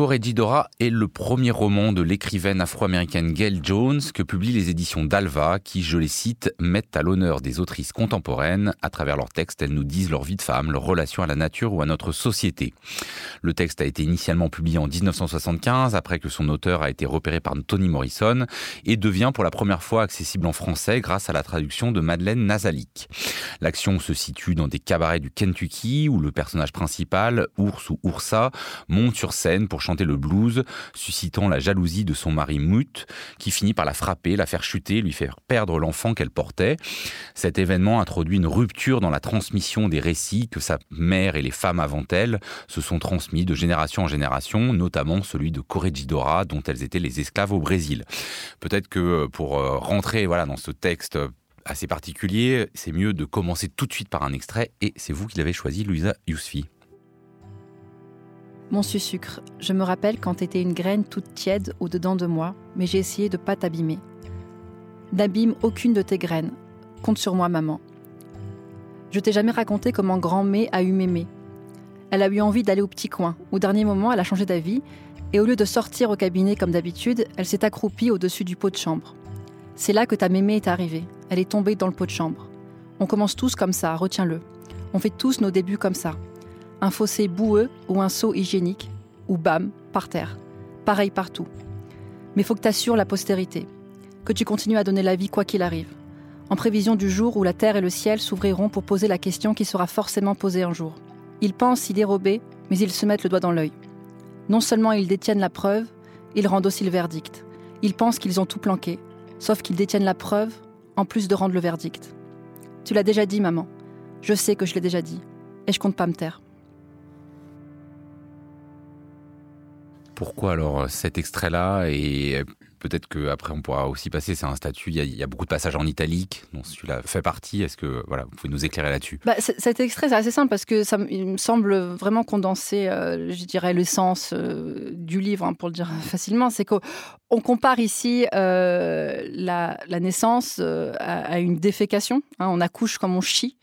Corregidora est le premier roman de l'écrivaine afro-américaine Gail Jones que publient les éditions d'Alva qui, je les cite, mettent à l'honneur des autrices contemporaines. À travers leurs textes, elles nous disent leur vie de femme, leur relation à la nature ou à notre société. Le texte a été initialement publié en 1975 après que son auteur a été repéré par Toni Morrison et devient pour la première fois accessible en français grâce à la traduction de Madeleine Nazalik. L'action se situe dans des cabarets du Kentucky où le personnage principal, Ours ou Oursa, monte sur scène pour chanter le blues, suscitant la jalousie de son mari Mut, qui finit par la frapper, la faire chuter, lui faire perdre l'enfant qu'elle portait. Cet événement introduit une rupture dans la transmission des récits que sa mère et les femmes avant elle se sont transmis de génération en génération, notamment celui de Corregidora, dont elles étaient les esclaves au Brésil. Peut-être que euh, pour euh, rentrer voilà, dans ce texte assez particulier, c'est mieux de commencer tout de suite par un extrait, et c'est vous qui l'avez choisi, Louisa Yousfi. Mon sucre, je me rappelle quand t'étais une graine toute tiède au-dedans de moi, mais j'ai essayé de pas t'abîmer. N'abîme aucune de tes graines. Compte sur moi, maman. Je t'ai jamais raconté comment grand-mé a eu mémé. Elle a eu envie d'aller au petit coin. Au dernier moment, elle a changé d'avis, et au lieu de sortir au cabinet comme d'habitude, elle s'est accroupie au-dessus du pot de chambre. C'est là que ta mémé est arrivée. Elle est tombée dans le pot de chambre. On commence tous comme ça, retiens-le. On fait tous nos débuts comme ça un fossé boueux ou un seau hygiénique, ou bam, par terre. Pareil partout. Mais faut que tu assures la postérité, que tu continues à donner la vie quoi qu'il arrive, en prévision du jour où la terre et le ciel s'ouvriront pour poser la question qui sera forcément posée un jour. Ils pensent y dérober, mais ils se mettent le doigt dans l'œil. Non seulement ils détiennent la preuve, ils rendent aussi le verdict. Ils pensent qu'ils ont tout planqué, sauf qu'ils détiennent la preuve en plus de rendre le verdict. Tu l'as déjà dit, maman. Je sais que je l'ai déjà dit, et je compte pas me taire. Pourquoi alors cet extrait-là et peut-être qu'après on pourra aussi passer, c'est un statut, il y, a, beaucoup de passages en italique, dont celui-là fait partie. Est-ce que voilà, vous pouvez nous éclairer là-dessus? Bah, Cet extrait, c'est assez simple parce que ça me semble vraiment condenser, euh, je dirais, l'essence euh, du livre, hein, pour le dire facilement. C'est qu'on compare ici euh, la, naissance à, une défécation. Hein. on accouche comme on chie.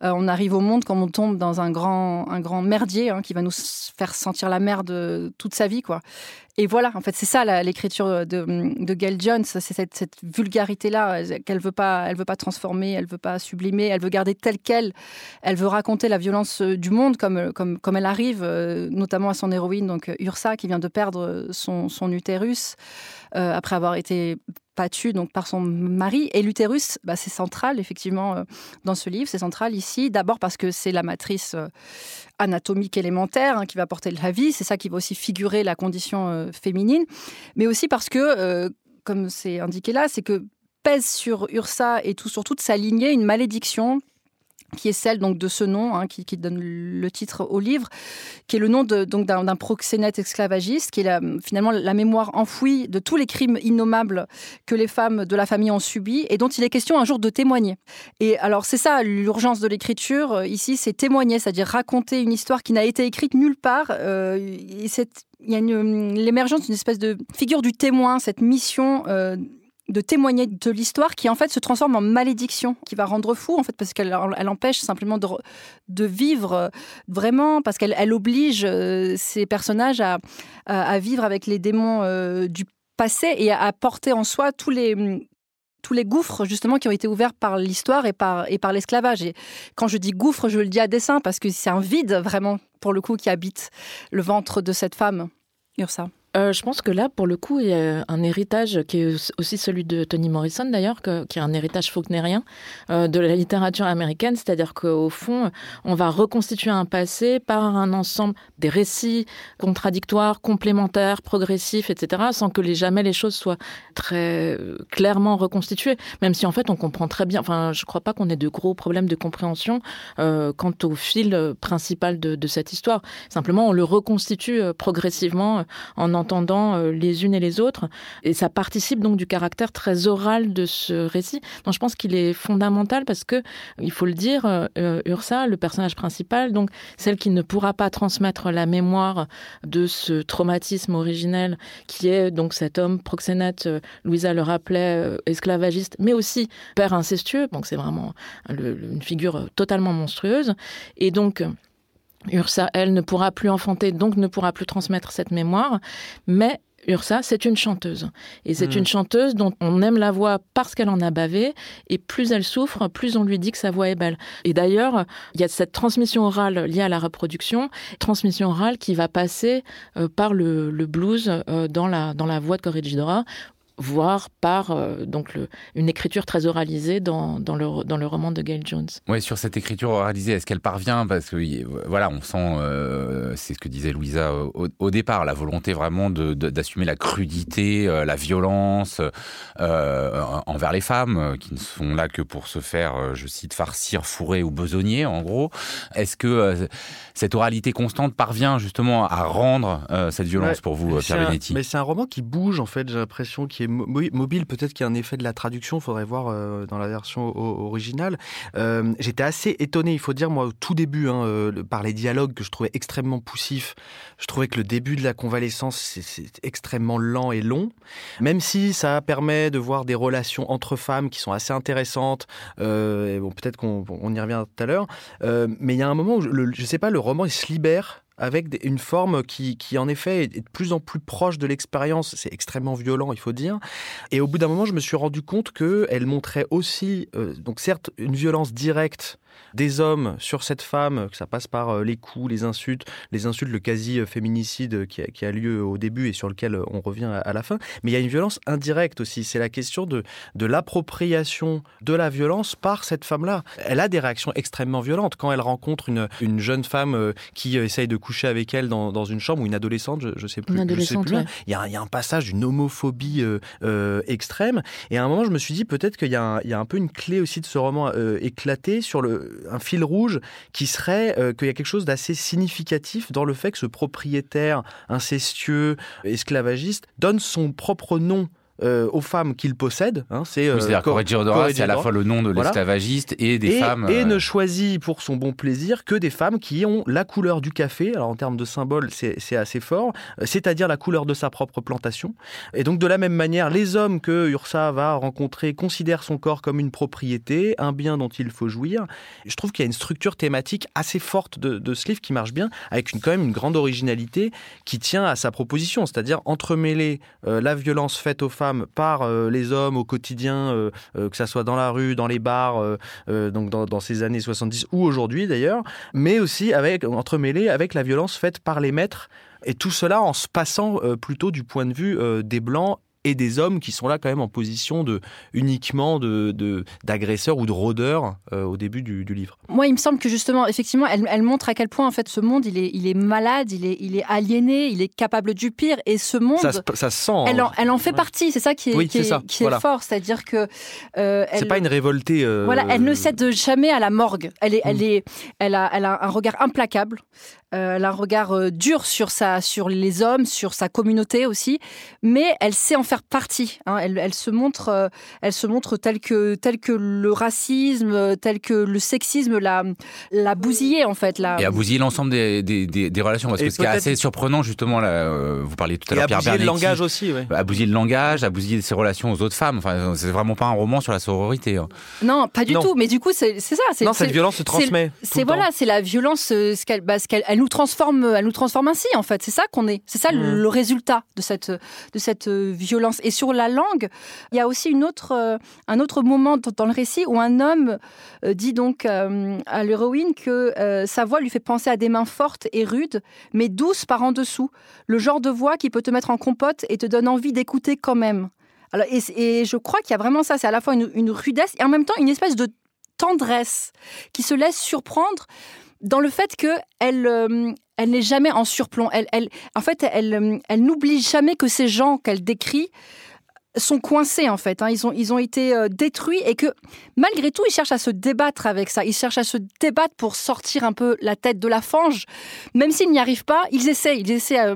on arrive au monde comme on tombe dans un grand, un grand merdier hein, qui va nous faire sentir la merde toute sa vie. quoi. Et voilà, en fait, c'est ça l'écriture de, de Gail Jones, c'est cette, vulgarité-là qu'elle veut pas, veut pas transformer, elle veut pas sublimer, elle veut garder telle qu'elle. Elle veut raconter la violence euh, du monde comme, comme, comme elle arrive, euh, notamment à son héroïne, donc Ursa, qui vient de perdre son, son utérus euh, après avoir été battu donc par son mari. Et l'utérus, bah, c'est central effectivement euh, dans ce livre. C'est central ici, d'abord parce que c'est la matrice euh, anatomique élémentaire hein, qui va porter la vie. C'est ça qui va aussi figurer la condition euh, féminine, mais aussi parce que, comme c'est indiqué là, c'est que pèse sur Ursa et tout, sur toute sa lignée une malédiction qui est celle donc de ce nom hein, qui, donne le titre au livre, qui est le nom de, donc d'un proxénète esclavagiste, qui est finalement la mémoire enfouie de tous les crimes innommables que les femmes de la famille ont subis et dont il est question un jour de témoigner. Et alors c'est ça l'urgence de l'écriture euh, ici, c'est témoigner, c'est-à-dire raconter une histoire qui n'a été écrite nulle part. Euh, il y a l'émergence d'une espèce de figure du témoin, cette mission. Euh, de témoigner de l'histoire qui en fait se transforme en malédiction, qui va rendre fou en fait parce qu'elle elle empêche simplement de, de vivre euh, vraiment parce qu'elle elle oblige euh, ces personnages à, à, vivre avec les démons euh, du passé et à, porter en soi tous les tous les gouffres justement qui ont été ouverts par l'histoire et par, et par l'esclavage. Et quand je dis gouffre, je le dis à dessein parce que c'est un vide vraiment pour le coup qui habite le ventre de cette femme, Ursa. Euh, je pense que là, pour le coup, il y a un héritage qui est aussi celui de Toni Morrison, d'ailleurs, qui est un héritage faulknerien euh, de la littérature américaine. C'est-à-dire qu'au fond, on va reconstituer un passé par un ensemble des récits contradictoires, complémentaires, progressifs, etc., sans que jamais les choses soient très euh, clairement reconstituées. Même si, en fait, on comprend très bien. Enfin, je ne crois pas qu'on ait de gros problèmes de compréhension quant au fil principal de, de, cette histoire. Simplement, on le reconstitue progressivement en entendant les unes et les autres. Et ça participe donc du caractère très oral de ce récit. Donc je pense qu'il est fondamental parce que, il faut le dire, Ursa, le personnage principal, donc celle qui ne pourra pas transmettre la mémoire de ce traumatisme originel qui est donc cet homme proxénète, Louisa le rappelait, esclavagiste, mais aussi père incestueux. Donc c'est vraiment une figure totalement monstrueuse. Et donc, Ursa, elle, ne pourra plus enfanter, donc ne pourra plus transmettre cette mémoire, mais Ursa, c'est une chanteuse. Et c'est hmm. une chanteuse dont on aime la voix parce qu'elle en a bavé. Et plus elle souffre, plus on lui dit que sa voix est belle. Et d'ailleurs, il y a cette transmission orale liée à la reproduction, transmission orale qui va passer euh, par le, blues euh, dans, la, dans la voix de Corregidora, voire par euh, donc une écriture très oralisée dans, dans, le, dans le roman de Gail Jones. Oui, sur cette écriture oralisée, est-ce qu'elle parvient? Parce que voilà, on sent, euh, c'est ce que disait Louisa au, départ, la volonté vraiment d'assumer la crudité, euh, la violence envers les femmes, qui ne sont là que pour se faire, je cite, farcir, fourrer ou besogner, en gros. Est-ce que cette oralité constante parvient justement à rendre cette violence pour vous, Pierre Benetti? Mais c'est un roman qui bouge, en fait, j'ai l'impression, qui mobile. Peut-être qu'il y a un effet de la traduction, faudrait voir euh, dans la version originale. Euh, j'étais assez étonné, il faut dire, moi, au tout début, hein, euh, par les dialogues que je trouvais extrêmement poussifs. Je trouvais que le début de la convalescence, c'est extrêmement lent et long. Même si ça permet de voir des relations entre femmes qui sont assez intéressantes. bon, peut-être qu'on y revient tout à l'heure. mais il y a un moment où, je, je sais pas, le roman, il se libère avec une forme qui, qui, en effet, est de plus en plus proche de l'expérience. C'est extrêmement violent, il faut dire. Et au bout d'un moment, je me suis rendu compte qu'elle montrait aussi, euh, donc certes, une violence directe des hommes sur cette femme, que ça passe par euh, les coups, les insultes, les insultes, le quasi-féminicide qui, a lieu au début et sur lequel on revient à, la fin. Mais il y a une violence indirecte aussi. C'est la question de, de l'appropriation de la violence par cette femme-là. Elle a des réactions extrêmement violentes quand elle rencontre une, une jeune femme euh, qui euh, essaye de coucher avec elle dans, dans une chambre ou une adolescente, je, ne sais plus. Une adolescente, il, y a, il, y a, un passage d'une homophobie extrême. Et à un moment, je me suis dit peut-être qu'il y, y, a un peu une clé aussi de ce roman éclaté sur le, un fil rouge qui serait euh, qu'il y a quelque chose d'assez significatif dans le fait que ce propriétaire incestueux, esclavagiste, donne son propre nom euh, aux femmes qu'il possède. Hein, c'est euh, c'est à la fois le nom de l'esclavagiste et des femmes. Et ne choisit pour son bon plaisir que des femmes qui ont la couleur du café. Alors en termes de symbole, c'est assez fort, c'est-à-dire la couleur de sa propre plantation. Et donc de la même manière, les hommes que Ursa va rencontrer considèrent son corps comme une propriété, un bien dont il faut jouir. Je trouve qu'il y a une structure thématique assez forte de, ce livre qui marche bien, avec une, quand même une grande originalité qui tient à sa proposition, c'est-à-dire entremêler la violence faite aux femmes par euh, les hommes au quotidien, euh, euh, que ça soit dans la rue, dans les bars, donc dans, ces années 70 ou aujourd'hui d'ailleurs, mais aussi avec entremêlé avec la violence faite par les maîtres et tout cela en se passant plutôt du point de vue des blancs et des hommes qui sont là quand même en position de uniquement de d'agresseurs ou de rôdeurs euh, au début du, livre. Moi, il me semble que justement, effectivement, elle, elle, montre à quel point en fait ce monde il est il est malade, il est il est aliéné, il est capable du pire et ce monde ça, ça sent. Elle en, elle en fait partie, c'est ça qui est qui, est, qui est, fort, c'est-à-dire que euh, c'est pas une révoltée. Euh, voilà, elle ne cède jamais à la morgue. Elle est elle mm. est elle a elle a un regard implacable. Elle a un regard dur sur, sa, sur les hommes, sur sa communauté aussi, mais elle sait en faire partie. Hein. Elle, se montre, euh, elle se montre telle que, telle que le racisme, tel que le sexisme l'a, l'a bousillé en fait. Et a bousillé l'ensemble des, des, relations. Parce que ce qui est assez surprenant justement, là, vous parliez tout à l'heure, Pierre Bernetti. le langage aussi, oui. A bousillé le langage, a bousillé ses relations aux autres femmes. Enfin, c'est vraiment pas un roman sur la sororité. Hein. Non, pas du tout. Mais du coup, c'est, ça. non, cette violence se transmet. C'est, voilà, c'est la violence, ce qu'elle, bah, qu'elle nous transforme, elle nous transforme ainsi en fait. C'est ça qu'on est. C'est ça le, mmh. résultat de cette de cette euh, Et sur la langue, il y a aussi euh, un autre moment dans le récit où un homme euh, dit donc à l'héroïne que sa voix lui fait penser à des mains fortes et rudes, mais douces par en dessous. Le genre de voix qui peut te mettre en compote et te donne envie d'écouter quand même. Alors, et, je crois qu'il y a vraiment ça. C'est à la fois une, rudesse et en même temps une espèce de tendresse qui se laisse surprendre dans le fait que elle, euh, elle n'est jamais en surplomb. Elle, en fait, elle, euh, elle n'oublie jamais que ces gens qu'elle décrit sont coincés en fait. Hein. Ils, ont, ils ont été euh, détruits et que malgré tout, ils cherchent à se débattre avec ça. Ils cherchent à se débattre pour sortir un peu la tête de la fange. Même s'ils n'y arrivent pas, ils essaient. Ils essaient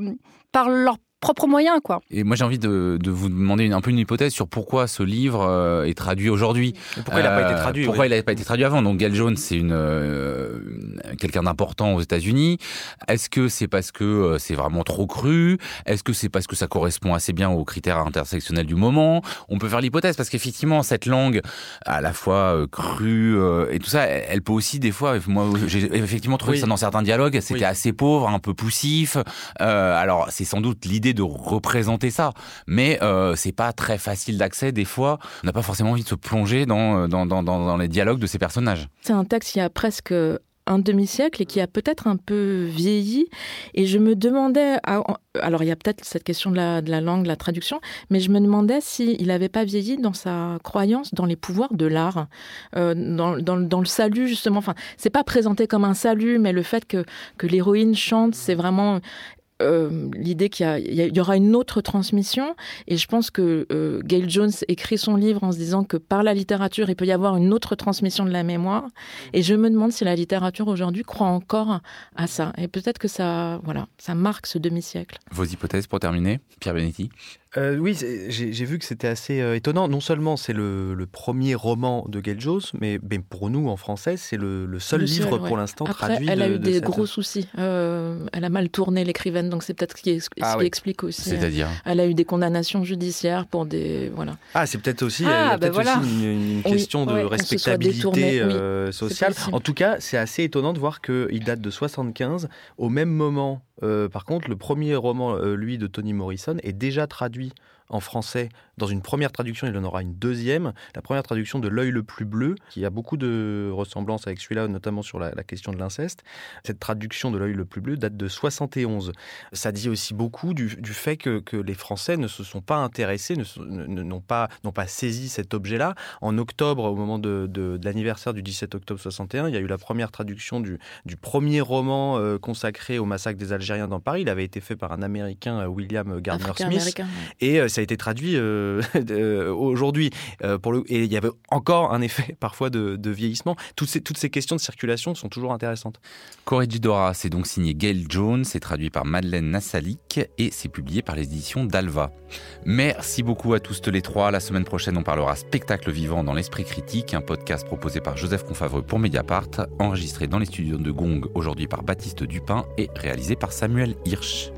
par leur propres moyens, quoi. Et moi, j'ai envie de, vous demander un peu une hypothèse sur pourquoi ce livre euh, est traduit aujourd'hui. Pourquoi il n'a pas été traduit Pourquoi il n'a pas été traduit avant? Donc, Gail Jones, c'est une quelqu'un d'important aux États-Unis. Est-ce que c'est parce que c'est vraiment trop cru? Est-ce que c'est parce que ça correspond assez bien aux critères intersectionnels du moment? On peut faire l'hypothèse parce qu'effectivement, cette langue, à la fois crue et tout ça, elle peut aussi des fois. Moi, j'ai effectivement trouvé ça dans certains dialogues, c'était assez pauvre, un peu poussif. alors, c'est sans doute l'idée de représenter ça. Mais euh, c'est pas très facile d'accès. Des fois, on n'a pas forcément envie de se plonger dans, dans, dans, dans les dialogues de ces personnages. C'est un texte qui a presque un demi-siècle et qui a peut-être un peu vieilli. Et je me demandais, alors il y a peut-être cette question de la, de la, langue, de la traduction, mais je me demandais s'il n'avait pas vieilli dans sa croyance dans les pouvoirs de l'art, euh, dans, dans, dans, le salut justement. Enfin, c'est pas présenté comme un salut, mais le fait que, que l'héroïne chante, c'est vraiment euh, l'idée qu'il y, aura une autre transmission. Et je pense que euh, Gail Jones écrit son livre en se disant que par la littérature, il peut y avoir une autre transmission de la mémoire. Et je me demande si la littérature aujourd'hui croit encore à ça. Et peut-être que ça, voilà, ça marque ce demi-siècle. Vos hypothèses pour terminer, Pierre Benetti? Euh, oui, j'ai vu que c'était assez euh, étonnant. Non seulement c'est le, premier roman de Gail Jones, mais, pour nous en français, c'est le, seul livre pour l'instant traduit. Elle a eu des gros soucis. Euh, elle a mal tourné l'écrivaine, donc c'est peut-être ce qui, ah explique aussi. C'est-à-dire Elle a eu des condamnations judiciaires pour des voilà. Ah, c'est peut-être aussi, ah, ben une, question de respectabilité sociale. En tout cas, c'est assez étonnant de voir qu'il date de 75, au même moment euh, par contre, le premier roman, euh, lui, de Toni Morrison, est déjà traduit aujourd'hui en français. Dans une première traduction, il en aura une deuxième. La première traduction de L'œil le plus bleu, qui a beaucoup de ressemblances avec celui-là, notamment sur la, question de l'inceste. Cette traduction de L'œil le plus bleu date de 71. Ça dit aussi beaucoup du, fait que, les Français ne se sont pas intéressés, n'ont pas, pas saisi cet objet-là. En octobre, au moment de, l'anniversaire du 17 octobre 61, il y a eu la première traduction du, premier roman euh, consacré au massacre des Algériens dans Paris. Il avait été fait par un Américain, William Gardner Smith. Et ça a été traduit euh, aujourd'hui. Euh, pour le, et il y avait encore un effet parfois de, vieillissement. Toutes ces, toutes ces questions de circulation sont toujours intéressantes. Corregidora, c'est donc signé Gail Jones, c'est traduit par Madeleine Nassalik et c'est publié par les éditions d'Alva. Merci beaucoup à tous les trois. La semaine prochaine, on parlera spectacle vivant dans l'esprit critique, un podcast proposé par Joseph Confavreux pour Mediapart, enregistré dans les studios de Gong aujourd'hui par Baptiste Dupin et réalisé par Samuel Hirsch.